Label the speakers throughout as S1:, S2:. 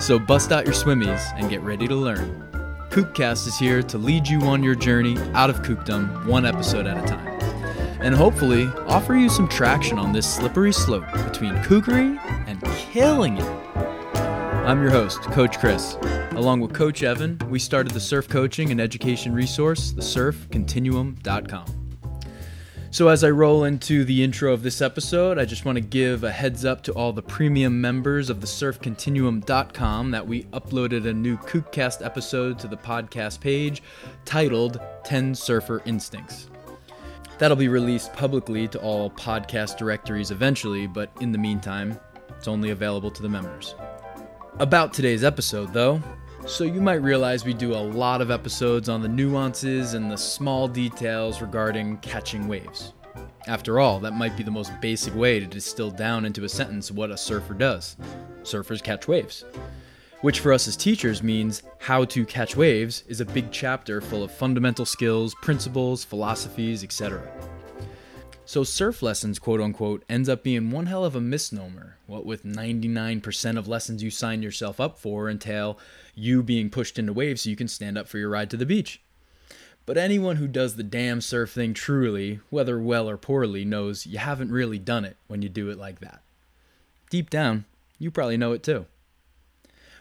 S1: So bust out your swimmies and get ready to learn. Kookcast is here to lead you on your journey out of kookdom one episode at a time. And hopefully offer you some traction on this slippery slope between kookery and killing it. I'm your host, Coach Chris. Along with Coach Evan, we started the surf coaching and education resource, thesurfcontinuum.com. So, as I roll into the intro of this episode, I just want to give a heads up to all the premium members of the surfcontinuum.com that we uploaded a new Kookcast episode to the podcast page titled 10 Surfer Instincts. That'll be released publicly to all podcast directories eventually, but in the meantime, it's only available to the members. About today's episode, though, so you might realize we do a lot of episodes on the nuances and the small details regarding catching waves. After all, that might be the most basic way to distill down into a sentence what a surfer does. Surfers catch waves. Which for us as teachers means how to catch waves is a big chapter full of fundamental skills, principles, philosophies, etc. So surf lessons, quote unquote, ends up being one hell of a misnomer. What with 99% of lessons you sign yourself up for entail you being pushed into waves so you can stand up for your ride to the beach. But anyone who does the damn surf thing truly, whether well or poorly, knows you haven't really done it when you do it like that. Deep down, you probably know it too.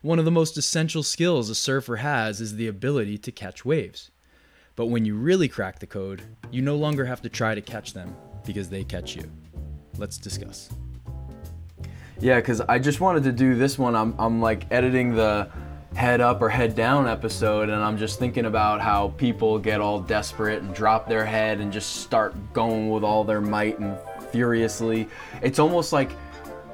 S1: One of the most essential skills a surfer has is the ability to catch waves. But when you really crack the code, you no longer have to try to catch them because they catch you. Let's discuss.
S2: Yeah, because I just wanted to do this one. I'm, I'm like editing the head up or head down episode, and I'm just thinking about how people get all desperate and drop their head and just start going with all their might and furiously. It's almost like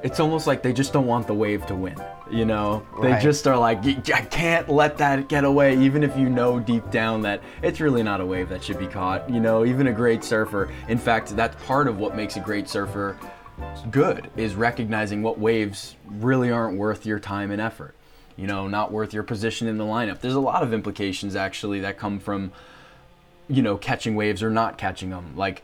S2: it's almost like they just don't want the wave to win. You know, they
S3: Right.
S2: just are like, I can't let that get away, even if you know deep down that it's really not a wave that should be caught. You know, even a great surfer. In fact, that's part of what makes a great surfer good is recognizing what waves really aren't worth your time and effort. You know, not worth your position in the lineup. There's a lot of implications actually that come from, you know, catching waves or not catching them. Like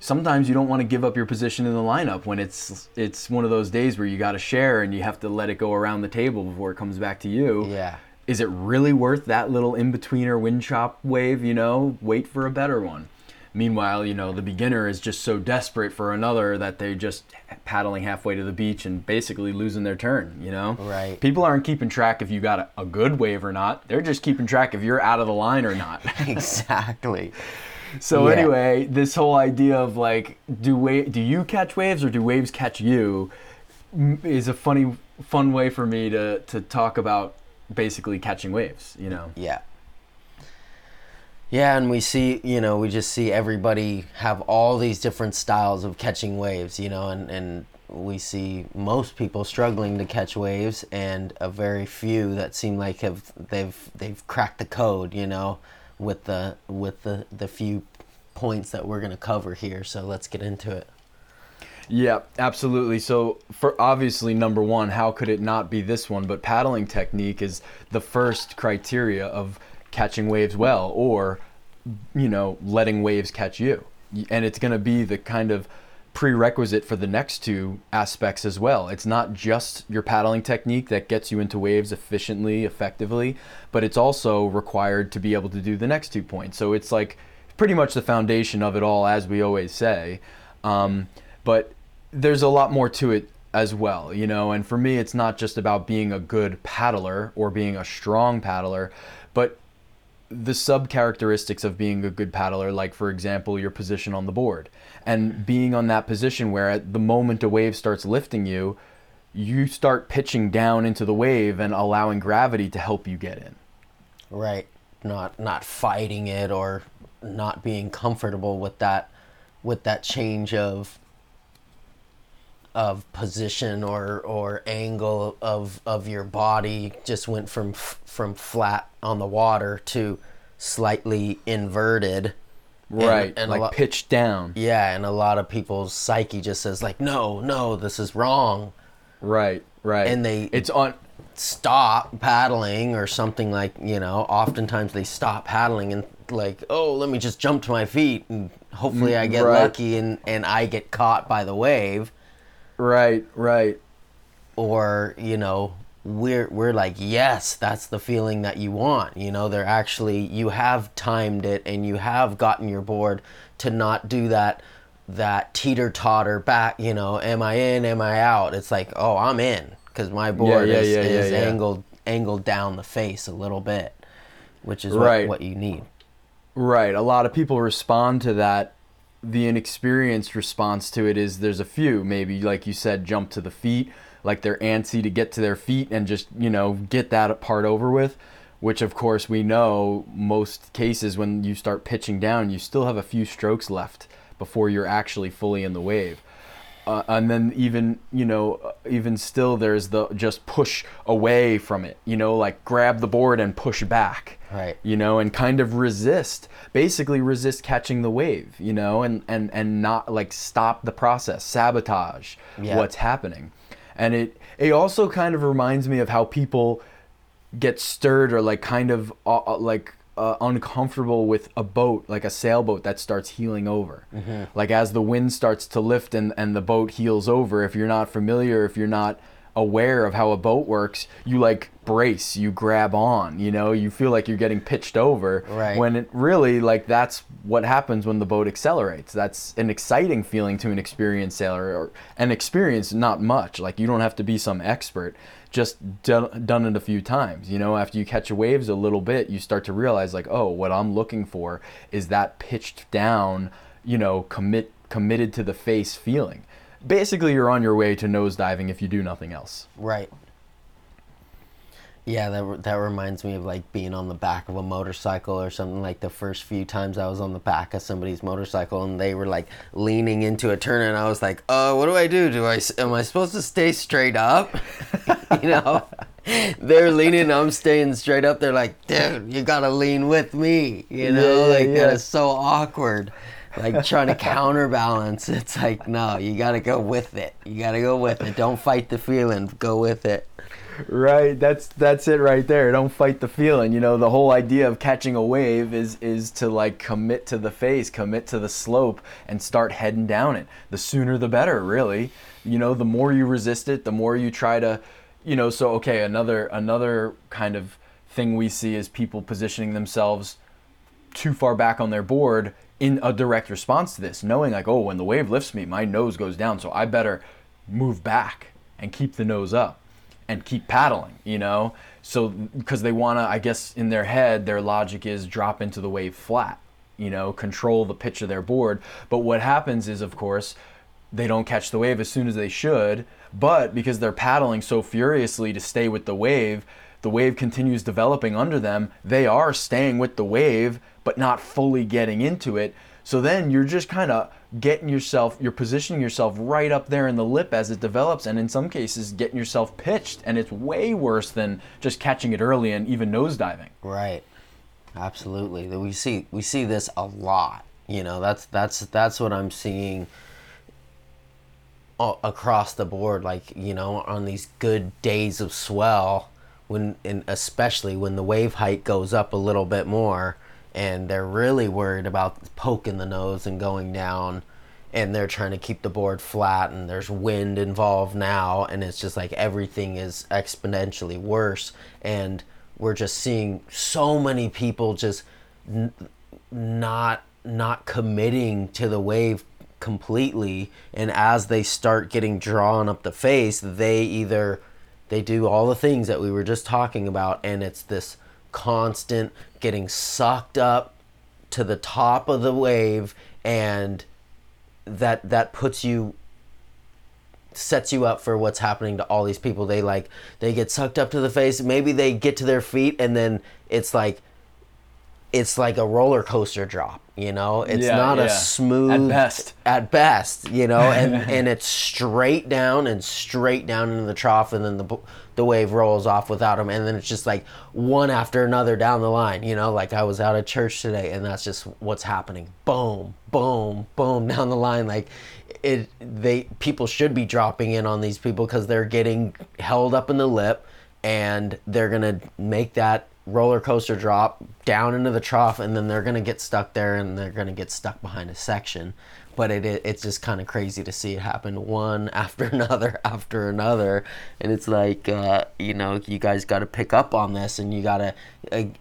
S2: sometimes you don't want to give up your position in the lineup when it's it's one of those days where you got to share and you have to let it go around the table before it comes back to you.
S3: Yeah.
S2: Is it really worth that little in betweener wind chop wave? You know, wait for a better one. Meanwhile, you know, the beginner is just so desperate for another that they're just paddling halfway to the beach and basically losing their turn, you know?
S3: Right.
S2: People aren't keeping track if you got a, a good wave or not. They're just keeping track if you're out of the line or not.
S3: Exactly.
S2: So
S3: Yeah.
S2: anyway, this whole idea of like, do wa- do you catch waves or do waves catch you, is a funny, fun way for me to to talk about basically catching waves. You know.
S3: Yeah. Yeah, and we see, you know, we just see everybody have all these different styles of catching waves, you know, and, and we see most people struggling to catch waves and a very few that seem like have they've they've cracked the code, you know, with the with the, the few points that we're gonna cover here. So let's get into it.
S2: Yeah, absolutely. So, for obviously number one, how could it not be this one? But paddling technique is the first criteria of catching waves well, or you know, letting waves catch you, and it's going to be the kind of prerequisite for the next two aspects as well. It's not just your paddling technique that gets you into waves efficiently, effectively, but it's also required to be able to do the next two points. So it's like pretty much the foundation of it all, as we always say. Um, but there's a lot more to it as well, you know. And for me, it's not just about being a good paddler or being a strong paddler, the sub characteristics of being a good paddler, like for example, your position on the board, and being on that position where at the moment a wave starts lifting you, you start pitching down into the wave and allowing gravity to help you get in.
S3: Right. Not not fighting it or not being comfortable with that with that change of of position or or angle of of your body just went from from flat on the water to slightly inverted And-
S2: right,
S3: and a
S2: like
S3: lot-
S2: pitched down.
S3: yeah and a lot of people's psyche just says like no no this is wrong
S2: Right, right.
S3: And they-
S2: it's on.
S3: stop paddling or something like you know oftentimes they stop paddling and like oh let me just jump to my feet and hopefully i mm, get
S2: Right.
S3: lucky and and i get caught by the wave
S2: Right, right.
S3: or you know we're we're like yes that's the feeling that you want you know they're actually you have timed it and you have gotten your board to not do that that teeter totter back you know am i in am i out it's like oh i'm in because my board
S2: yeah,
S3: is,
S2: yeah,
S3: is
S2: yeah.
S3: angled angled down the face a little bit which is
S2: Right.
S3: what, what you need
S2: Right. A lot of people respond to that. The inexperienced response to it is there's a few, maybe like you said, jump to the feet, like they're antsy to get to their feet and just, you know, get that part over with. Which, of course, we know most cases when you start pitching down, you still have a few strokes left before you're actually fully in the wave. Uh, and then even you know uh, even still there's the just push away from it you know like grab the board and push back
S3: Right.
S2: you know and kind of resist basically resist catching the wave you know and and and not like stop the process sabotage
S3: Yeah.
S2: what's happening and it it also kind of reminds me of how people get stirred or like kind of uh, uh, like uh, uncomfortable with a boat like a sailboat that starts heeling over like as the wind starts to lift and and the boat heels over if you're not familiar if you're not aware of how a boat works you like brace you grab on you know? You feel like you're getting pitched over
S3: Right.
S2: when it really like that's what happens when the boat accelerates. That's an exciting feeling to an experienced sailor or an experience not much. Like you don't have to be some expert. Just done, done it a few times you know? After you catch waves a little bit you start to realize like oh what i'm looking for is that pitched down you know commit committed to the face feeling. Basically you're on your way to nosediving if you do nothing else.
S3: Right. Yeah, that that reminds me of like being on the back of a motorcycle or something. Like the first few times I was on the back of somebody's motorcycle and they were like leaning into a turn, and I was like, "Uh, what do I do? Do I am I supposed to stay straight up? you know?" They're leaning, I'm staying straight up. They're like, "Dude, you gotta lean with me." You know,
S2: Yeah,
S3: like
S2: yeah.
S3: that is so awkward. Like trying to counterbalance. It's like, no, you gotta go with it. You gotta go with it. Don't fight the feeling. Go with it.
S2: Right, that's that's it right there. Don't fight the feeling. You know, the whole idea of catching a wave is is to like commit to the face, commit to the slope and start heading down it. The sooner the better, really. You know, the more you resist it, the more you try to, you know, so okay, another another kind of thing we see is people positioning themselves too far back on their board in a direct response to this, knowing like, oh, when the wave lifts me, my nose goes down, so I better move back and keep the nose up and keep paddling, you know? So, because they want to, I guess in their head, their logic is drop into the wave flat, you know, control the pitch of their board. But what happens is, of course, they don't catch the wave as soon as they should, but because they're paddling so furiously to stay with the wave, the wave continues developing under them. They are staying with the wave, but not fully getting into it. So then you're just kind of getting yourself, you're positioning yourself right up there in the lip as it develops, and in some cases, getting yourself pitched. And it's way worse than just catching it early and even nosediving.
S3: Right. Absolutely. We see we see this a lot. You know, that's that's that's what I'm seeing across the board like, you know, on these good days of swell when and especially when the wave height goes up a little bit more and they're really worried about poking the nose and going down and they're trying to keep the board flat and there's wind involved now and it's just like everything is exponentially worse. And we're just seeing so many people just n- not not committing to the wave completely. And as they start getting drawn up the face they either they do all the things that we were just talking about and it's this constant getting sucked up to the top of the wave and that that puts you sets you up for what's happening to all these people. They like they get sucked up to the face. Maybe they get to their feet and then it's like it's like a roller coaster drop. You know, it's
S2: Yeah,
S3: not
S2: yeah.
S3: a smooth
S2: At best.
S3: At best, you know, and and it's straight down and straight down into the trough, and then the the wave rolls off without him, and then it's just like one after another down the line. You know, like I was out of church today, and that's just what's happening. Boom, boom, boom down the line. Like it, they people should be dropping in on these people because they're getting held up in the lip, and they're gonna make that roller coaster drop down into the trough and then they're going to get stuck there and they're going to get stuck behind a section. But it, it it's just kind of crazy to see it happen one after another after another. And it's like uh, you know you guys got to pick up on this and you got to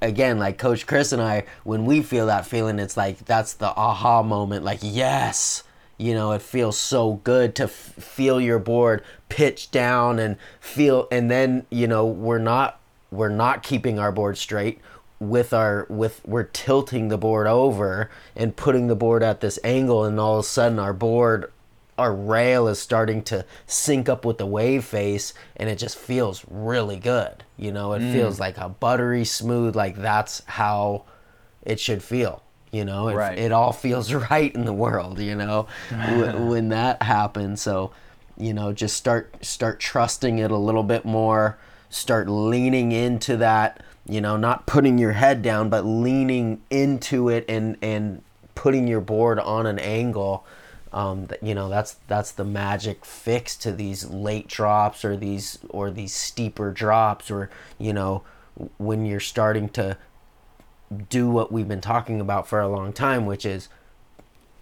S3: again like coach chris and i when we feel that feeling it's like that's the aha moment like yes you know it feels so good to f- feel your board pitch down and feel and then you know we're not we're not keeping our board straight with our with we're tilting the board over and putting the board at this angle and all of a sudden our board our rail is starting to sync up with the wave face and it just feels really good you know? It feels mm. like a buttery smooth like that's how it should feel you know? It,
S2: Right.
S3: it all feels right in the world you know? When that happens. So you know just start start trusting it a little bit more start leaning into that you know not putting your head down but leaning into it and and putting your board on an angle um, you know that's that's the magic fix to these late drops or these or these steeper drops or you know when you're starting to do what we've been talking about for a long time which is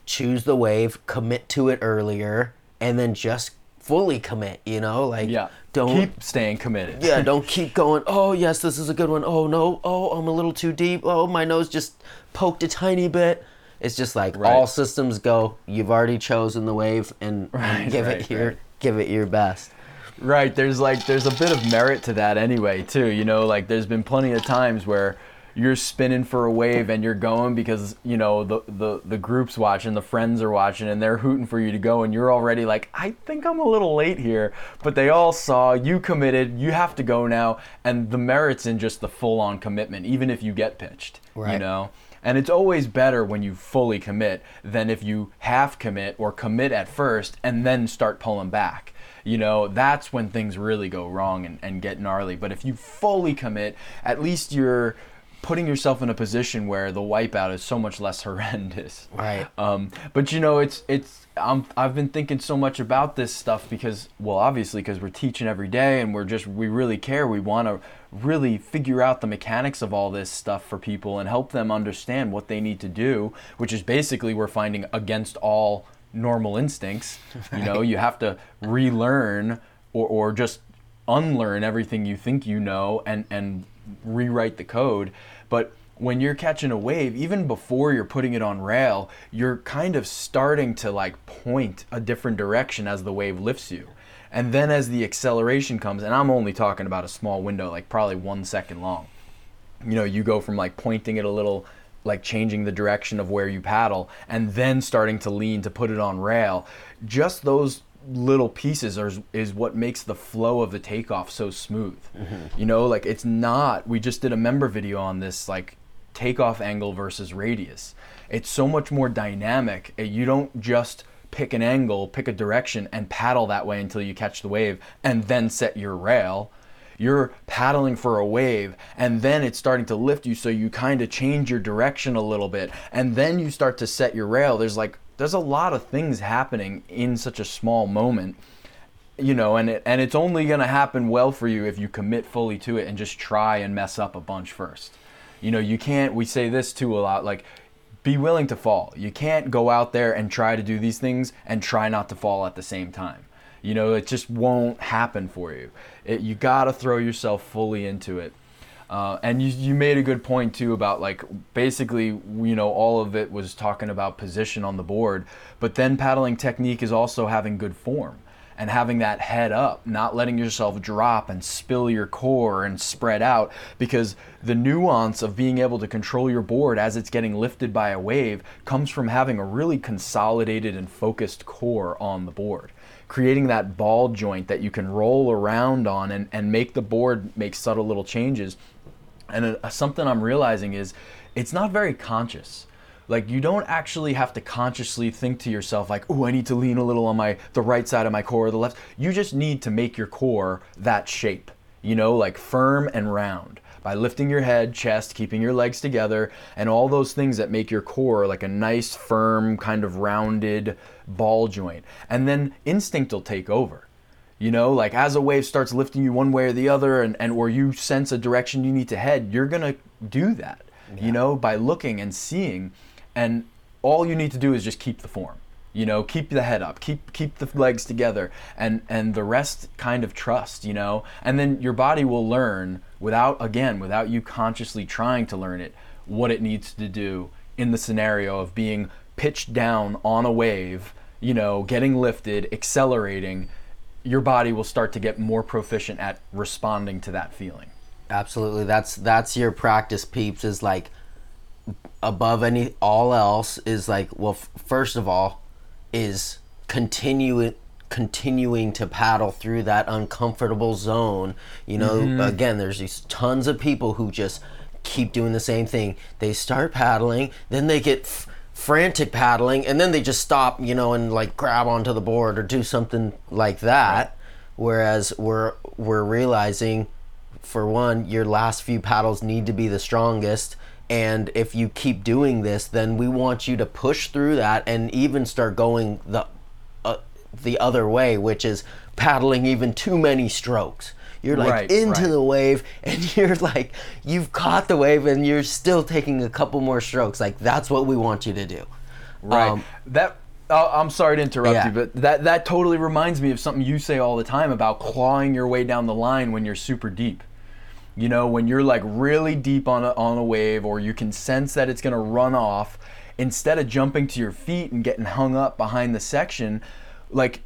S3: choose the wave commit to it earlier and then just fully commit you know like
S2: Yeah.
S3: don't
S2: keep staying committed.
S3: yeah, don't keep going. Oh yes, this is a good one. Oh no, oh I'm a little too deep. Oh my nose just poked a tiny bit. It's just like
S2: Right.
S3: all systems go. You've already chosen the wave, and, and
S2: Right,
S3: give
S2: right,
S3: it your give it your best.
S2: Right. There's like there's a bit of merit to that anyway too. You know, like there's been plenty of times where you're spinning for a wave and you're going because you know the the the group's watching, the friends are watching, and they're hooting for you to go, and you're already like, I think I'm a little late here, but they all saw you committed. You have to go now, and the merits in just the full on commitment, even if you get pitched. You know. And it's always better when you fully commit than if you half commit or commit at first and then start pulling back. You know, that's when things really go wrong and, and get gnarly. But if you fully commit, at least you're putting yourself in a position where the wipeout is so much less horrendous.
S3: Right.
S2: Um, but you know, it's it's I'm, I've been thinking so much about this stuff because, well, obviously, because we're teaching every day and we're just we really care. We want to really figure out the mechanics of all this stuff for people and help them understand what they need to do, which is basically we're finding against all normal instincts. You know, you have to relearn or or just unlearn everything you think you know and and rewrite the code. But when you're catching a wave, even before you're putting it on rail, you're kind of starting to like point a different direction as the wave lifts you. And then as the acceleration comes, and I'm only talking about a small window, like probably one second long, you know, you go from like pointing it a little, like changing the direction of where you paddle, and then starting to lean to put it on rail. Just those little pieces are, is what makes the flow of the takeoff so smooth. Mm-hmm. You know, like it's not, we just did a member video on this, like takeoff angle versus radius. It's so much more dynamic. You don't just pick an angle, pick a direction, and paddle that way until you catch the wave and then set your rail. You're paddling for a wave and then it's starting to lift you, so you kind of change your direction a little bit and then you start to set your rail. There's like, there's a lot of things happening in such a small moment you know, and it, and it's only gonna happen well for you if you commit fully to it and just try and mess up a bunch first. You know, you can't. We say this too a lot. Like, be willing to fall. You can't go out there and try to do these things and try not to fall at the same time. You know, it just won't happen for you. It, you gotta throw yourself fully into it. Uh, and you, you made a good point too about like basically you know all of it was talking about position on the board, but then paddling technique is also having good form and having that head up, not letting yourself drop and spill your core and spread out because the nuance of being able to control your board as it's getting lifted by a wave comes from having a really consolidated and focused core on the board. Creating that ball joint that you can roll around on and, and make the board make subtle little changes And uh, something I'm realizing is it's not very conscious. Like you don't actually have to consciously think to yourself like, "Oh, I need to lean a little on my the right side of my core or the left." You just need to make your core that shape, you know, like firm and round by lifting your head, chest, keeping your legs together, and all those things that make your core like a nice, firm, kind of rounded ball joint. And then instinct will take over. You know, like as a wave starts lifting you one way or the other, and, and or you sense a direction you need to head, you're gonna do that. Yeah. You know, by looking and seeing, and all you need to do is just keep the form you know keep the head up keep keep the legs together and and the rest kind of trust you know and then your body will learn without again without you consciously trying to learn it what it needs to do in the scenario of being pitched down on a wave you know getting lifted accelerating your body will start to get more proficient at responding to that feeling
S3: absolutely that's that's your practice peeps is like above any all else is like well f- first of all is continuing continuing to paddle through that uncomfortable zone. You know, mm-hmm. again, there's these tons of people who just keep doing the same thing. They start paddling, then they get f- frantic paddling, and then they just stop, you know, and like grab onto the board or do something like that. Whereas we're we're realizing, for one, your last few paddles need to be the strongest and if you keep doing this, then we want you to push through that and even start going the uh, the other way, which is paddling even too many strokes. You're like right, into right. the wave, and you're like you've caught the wave, and you're still taking a couple more strokes. Like that's what we want you to do.
S2: Right. Um, that Oh, I'm sorry to interrupt yeah. you, but that that totally reminds me of something you say all the time about clawing your way down the line when you're super deep. You know, when you're like really deep on a, on a wave or you can sense that it's going to run off, instead of jumping to your feet and getting hung up behind the section, like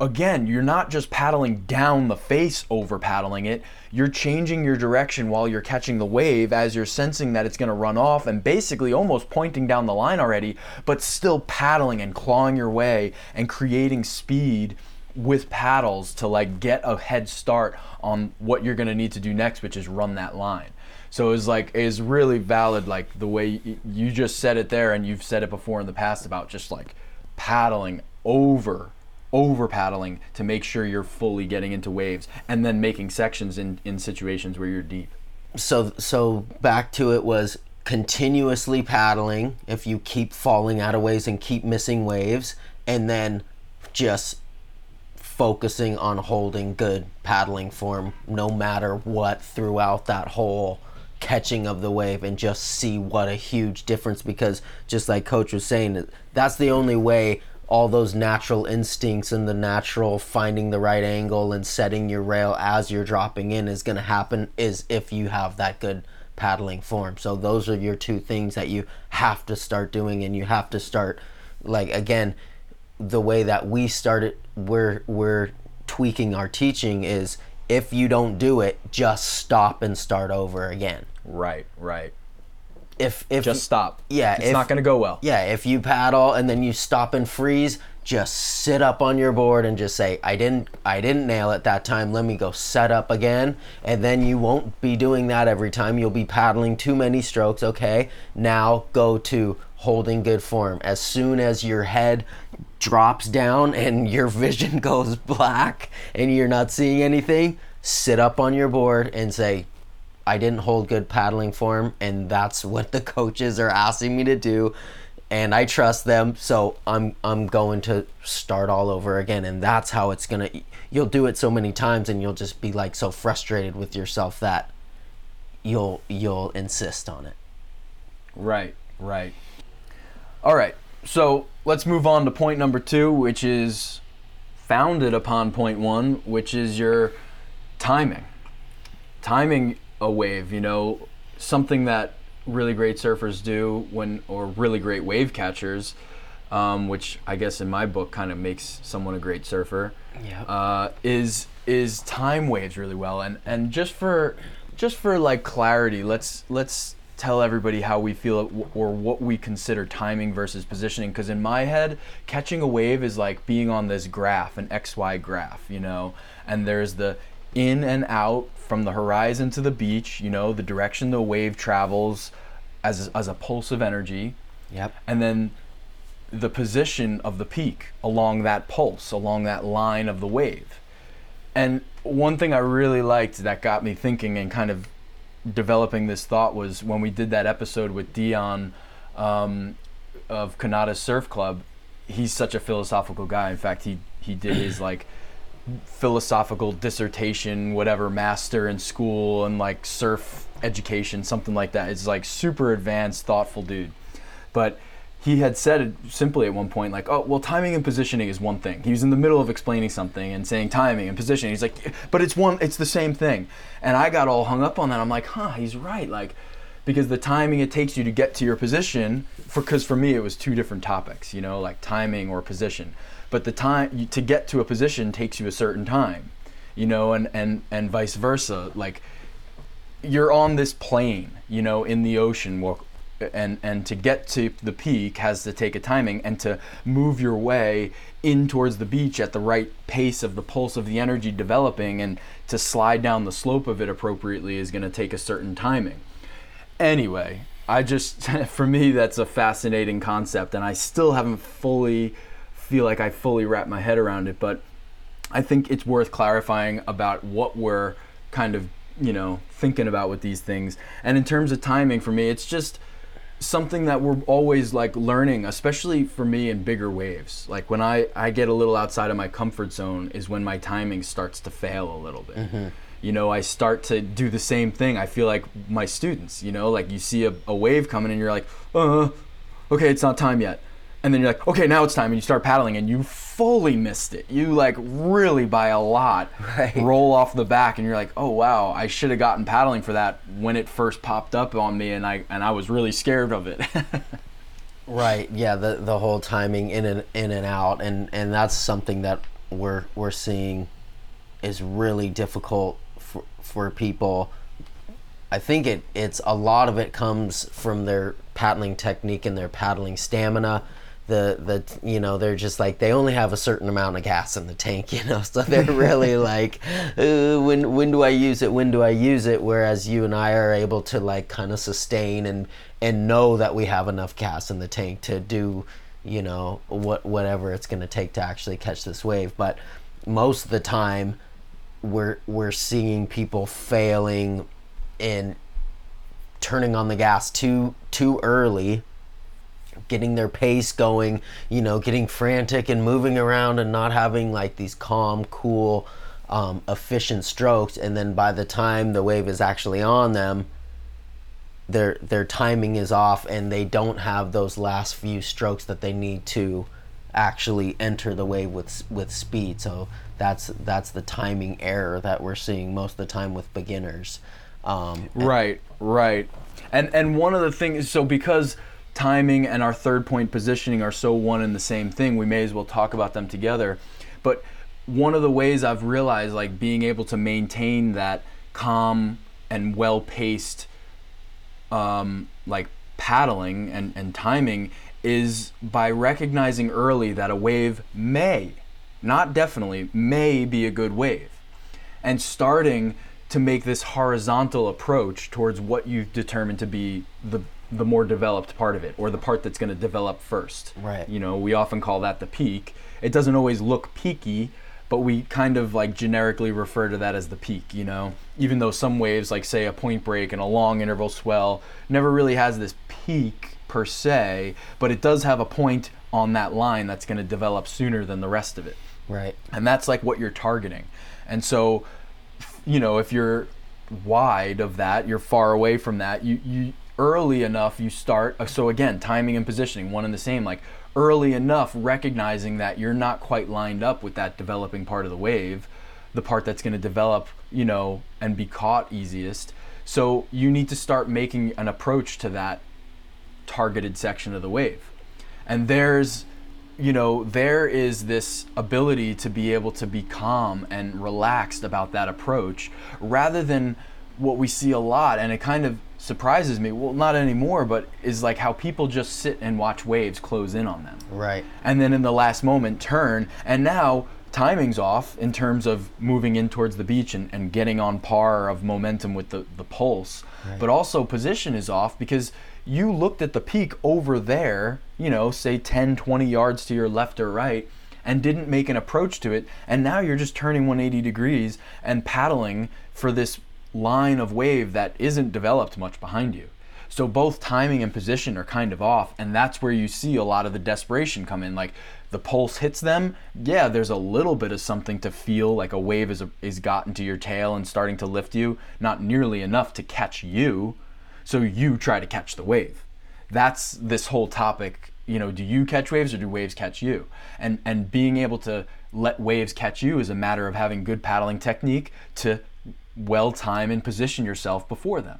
S2: again, you're not just paddling down the face over paddling it. You're changing your direction while you're catching the wave as you're sensing that it's going to run off and basically almost pointing down the line already, but still paddling and clawing your way and creating speed with paddles to like get a head start on what you're going to need to do next which is run that line so it's like it's really valid like the way you just said it there and you've said it before in the past about just like paddling over over paddling to make sure you're fully getting into waves and then making sections in in situations where you're deep.
S3: So so back to it was continuously paddling if you keep falling out of waves and keep missing waves and then just focusing on holding good paddling form no matter what throughout that whole catching of the wave and just see what a huge difference because just like coach was saying that's the only way all those natural instincts and the natural finding the right angle and setting your rail as you're dropping in is going to happen is if you have that good paddling form. So those are your two things that you have to start doing and you have to start like again the way that we started we're we're tweaking our teaching is if you don't do it just stop and start over again.
S2: Right right
S3: if if
S2: just stop.
S3: Yeah
S2: it's if, not going to go well.
S3: Yeah if you paddle and then you stop and freeze just sit up on your board and just say i didn't i didn't nail it that time. Let me go set up again. And then you won't be doing that every time. You'll be paddling too many strokes okay? Now go to holding good form. As soon as your head drops down and your vision goes black and you're not seeing anything, sit up on your board and say, I didn't hold good paddling form, and that's what the coaches are asking me to do. And I trust them, so I'm I'm going to start all over again, and that's how it's gonna. You'll do it so many times, and you'll just be like so frustrated with yourself that you'll you'll insist on it.
S2: Right, right. All right. So let's move on to point number two, which is founded upon point one, which is your timing. Timing a wave, you know, something that really great surfers do when, or really great wave catchers, um, which I guess in my book kind of makes someone a great surfer.
S3: Yeah.
S2: Uh, is is time waves really well, and and just for just for like clarity, let's let's tell everybody how we feel or what we consider timing versus positioning because in my head catching a wave is like being on this graph an xy graph you know and there's the in and out from the horizon to the beach, you know, the direction the wave travels as as a pulse of energy,
S3: Yep.
S2: and then the position of the peak along that pulse, along that line of the wave. And one thing I really liked that got me thinking and kind of developing this thought was when we did that episode with Dion um, of Kanata Surf Club. He's such a philosophical guy. In fact, he he did his like philosophical dissertation, whatever, master in school and like surf education, something like that. It's like super advanced, thoughtful dude. But he had said it simply at one point, like, oh, well, timing and positioning is one thing. He was in the middle of explaining something and saying timing and positioning. He's like, but it's one, it's the same thing. And I got all hung up on that. I'm like, huh, he's right. Like, because the timing it takes you to get to your position, for because for me it was two different topics, you know, like timing or position. But the time to get to a position takes you a certain time, you know, and and and vice versa. Like, you're on this plane, you know, in the ocean, and and to get to the peak has to take a timing, and to move your way in towards the beach at the right pace of the pulse of the energy developing, and to slide down the slope of it appropriately is going to take a certain timing. Anyway, I just for me that's a fascinating concept, and I still haven't fully feel like I fully wrap my head around it, but I think it's worth clarifying about what we're kind of, you know, thinking about with these things. And in terms of timing, for me, it's just something that we're always like learning, especially for me in bigger waves. Like when I, I get a little outside of my comfort zone is when my timing starts to fail a little bit. You know, I start to do the same thing. I feel like my students, you know, like you see a, a wave coming and you're like, uh, okay, it's not time yet and then you're like, okay, now it's time, and you start paddling, and you fully missed it. You like really by a lot
S3: Right.
S2: roll off the back, and you're like, oh wow, I should have gotten paddling for that when it first popped up on me, and I and I was really scared of it.
S3: Right. Yeah. The the whole timing in and in and out, and and that's something that we're we're seeing is really difficult for for people. I think it it's a lot of it comes from their paddling technique and their paddling stamina. The the you know they're just like they only have a certain amount of gas in the tank, you know, so they're really like, uh, when when do I use it? When do I use it? Whereas you and I are able to like kind of sustain and and know that we have enough gas in the tank to do you know what whatever it's going to take to actually catch this wave. But most of the time, we're we're seeing people failing and turning on the gas too too early getting their pace going you know getting frantic and moving around and not having like these calm cool um, efficient strokes. And then by the time the wave is actually on them their their timing is off and they don't have those last few strokes that they need to actually enter the wave with with speed. So that's that's the timing error that we're seeing most of the time with beginners. Um,
S2: Right, right. And and one of the things so because timing and our third point positioning are so one and the same thing, we may as well talk about them together. But one of the ways I've realized like being able to maintain that calm and well paced um, like paddling and, and timing is by recognizing early that a wave may, not definitely, may be a good wave and starting to make this horizontal approach towards what you've determined to be the the more developed part of it or the part that's going to develop first.
S3: Right.
S2: you know we often call that the peak. It doesn't always look peaky but we kind of like generically refer to that as the peak you know? Even though some waves like say a point break and a long interval swell never really has this peak per se but it does have a point on that line that's going to develop sooner than the rest of it.
S3: Right.
S2: And that's like what you're targeting. And so you know if you're wide of that you're far away from that you you early enough you start uh, so again timing and positioning one and the same like early enough recognizing that you're not quite lined up with that developing part of the wave the part that's going to develop you know and be caught easiest so you need to start making an approach to that targeted section of the wave. And there's, you know, there is this ability to be able to be calm and relaxed about that approach rather than what we see a lot. And it kind of surprises me, well, not anymore, but is like how people just sit and watch waves close in on them
S3: right
S2: and then in the last moment turn and now timing's off in terms of moving in towards the beach and, and getting on par of momentum with the, the pulse.
S3: Right.
S2: But also position is off because you looked at the peak over there, you know, say 10, 20 yards to your left or right, and didn't make an approach to it. And now you're just turning 180 degrees and paddling for this line of wave that isn't developed much behind you. So both timing and position are kind of off, and that's where you see a lot of the desperation come in. Like the pulse hits them, yeah, there's a little bit of something to feel like a wave is is gotten to your tail and starting to lift you, not nearly enough to catch you. So you try to catch the wave. That's this whole topic. You know, do you catch waves or do waves catch you? And and being able to let waves catch you is a matter of having good paddling technique to well time and position yourself before them.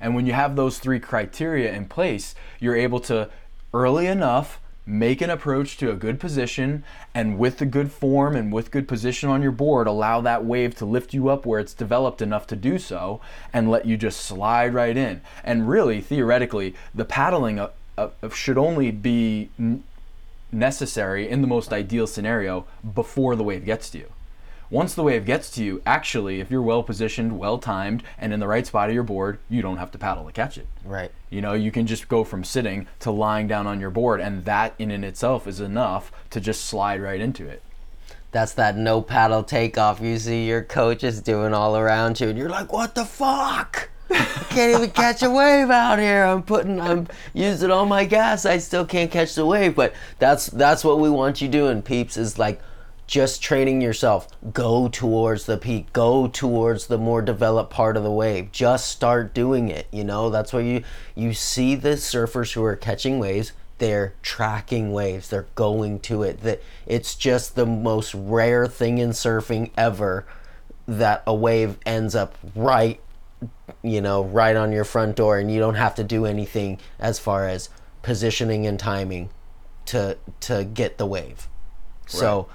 S2: And when you have those three criteria in place, you're able to early enough make an approach to a good position and with the good form and with good position on your board allow that wave to lift you up where it's developed enough to do so and let you just slide right in and really theoretically the paddling uh, uh, should only be necessary in the most ideal scenario before the wave gets to you once the wave gets to you, actually, if you're well positioned, well timed, and in the right spot of your board, you don't have to paddle to catch it.
S3: Right.
S2: You know, you can just go from sitting to lying down on your board, and that in and itself is enough to just slide right into it.
S3: That's that no paddle takeoff you see your coaches doing all around you, and you're like, what the fuck? I can't even catch a wave out here. I'm putting, I'm using all my gas. I still can't catch the wave. But that's that's what we want you doing, peeps. Is like just training yourself. Go towards the peak. Go towards the more developed part of the wave. Just start doing it you know? That's why you you see the surfers who are catching waves. They're tracking waves. They're going to it. That it's just the most rare thing in surfing ever that a wave ends up right you know right on your front door and you don't have to do anything as far as positioning and timing to to get the wave. Right. so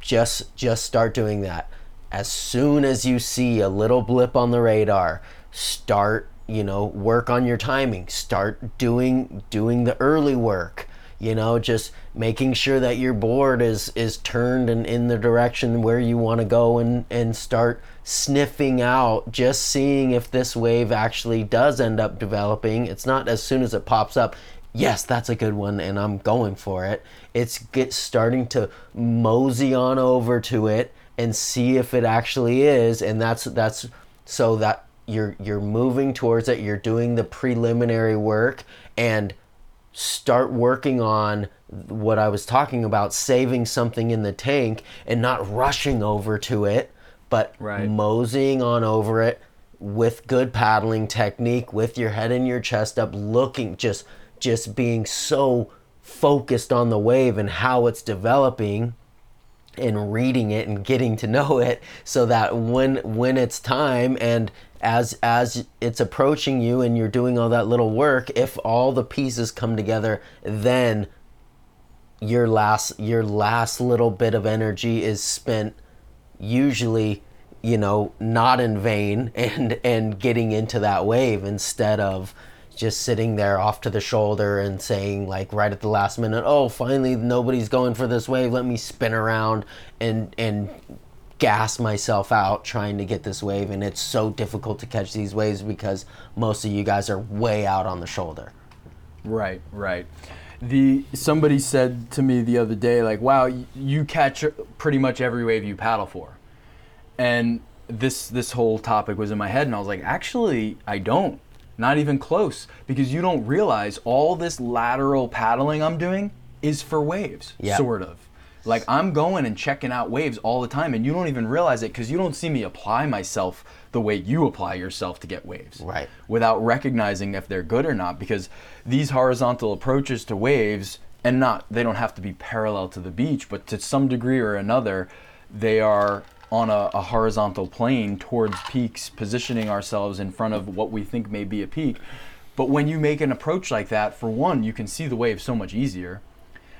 S3: just just start doing that. As soon as you see a little blip on the radar start you know work on your timing. Start doing doing the early work you know just making sure that your board is is turned and in the direction where you want to go and and start sniffing out just seeing if this wave actually does end up developing. It's not as soon as it pops up yes, that's a good one, and I'm going for it. It's get starting to mosey on over to it and see if it actually is, and that's that's so that you're you're moving towards it. You're doing the preliminary work and start working on what I was talking about, saving something in the tank and not rushing over to it, but right. moseying on over it with good paddling technique, with your head and your chest up, looking just just being so focused on the wave and how it's developing and reading it and getting to know it so that when when it's time and as as it's approaching you and you're doing all that little work if all the pieces come together then your last your last little bit of energy is spent usually you know not in vain and and getting into that wave instead of just sitting there off to the shoulder and saying like right at the last minute, "Oh, finally nobody's going for this wave. Let me spin around and and gas myself out trying to get this wave and it's so difficult to catch these waves because most of you guys are way out on the shoulder."
S2: Right, right. The somebody said to me the other day like, "Wow, you catch pretty much every wave you paddle for." And this this whole topic was in my head and I was like, "Actually, I don't." Not even close, because you don't realize all this lateral paddling I'm doing is for waves, yep. sort of. Like I'm going and checking out waves all the time, and you don't even realize it because you don't see me apply myself the way you apply yourself to get waves.
S3: Right.
S2: Without recognizing if they're good or not, because these horizontal approaches to waves, and not they don't have to be parallel to the beach, but to some degree or another, they are on a, a, horizontal plane towards peaks, positioning ourselves in front of what we think may be a peak. But when you make an approach like that, for one, you can see the wave so much easier.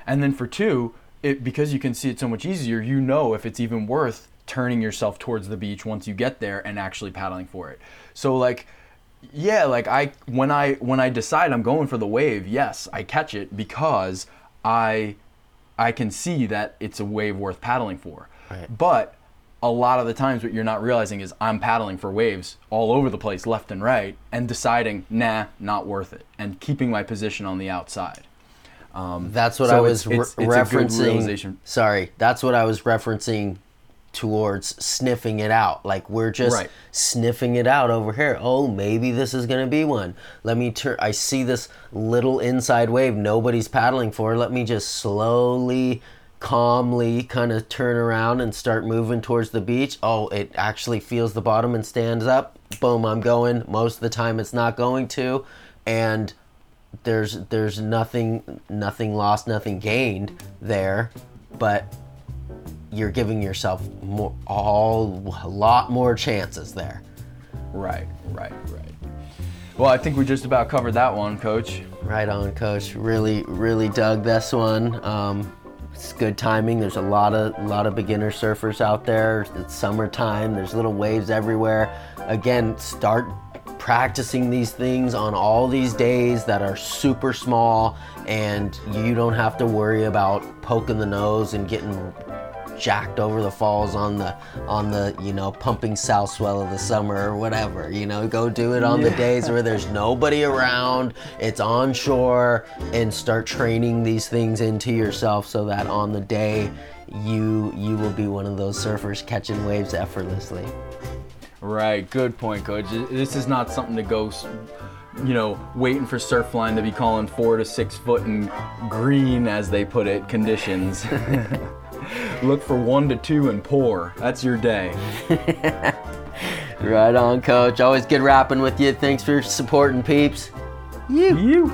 S2: And then for two, it, because you can see it so much easier, you know if it's even worth turning yourself towards the beach once you get there and actually paddling for it. So like yeah, like I when I when I decide I'm going for the wave, yes, I catch it because I I can see that it's a wave worth paddling for.
S3: Right.
S2: But a lot of the times, what you're not realizing is I'm paddling for waves all over the place, left and right, and deciding, nah, not worth it, and keeping my position on the outside.
S3: Um, that's what
S2: So
S3: I was
S2: it's- it's good
S3: referencing. Sorry, that's what I was referencing towards sniffing it out. Like we're just
S2: Right.
S3: sniffing it out over here. Oh, maybe this is gonna be one. Let me turn. I see this little inside wave nobody's paddling for. Let me just slowly, calmly kind of turn around and start moving towards the beach. Oh, it actually feels the bottom and stands up. Boom, I'm going. Most of the time, it's not going to, and there's there's nothing nothing lost nothing gained there but you're giving yourself more all a lot more chances there
S2: Right, right, right. Well, I think we just about covered that one, Coach.
S3: right on coach really really dug this one um, it's good timing. There's a lot of lot of beginner surfers out there. It's summertime. There's little waves everywhere. Again start practicing these things on all these days that are super small and you don't have to worry about poking the nose and getting jacked over the falls on the on the you know pumping south swell of the summer or whatever you know go do it on the days where there's nobody around it's on shore and start training these things into yourself so that on the day you you will be one of those surfers catching waves effortlessly
S2: Right, good point, Coach. This is not something to go, you know, waiting for Surfline to be calling four to six foot and green, as they put it, conditions. Look for one to two and poor. That's your day.
S3: right on coach always good rapping with you thanks for supporting peeps
S2: You.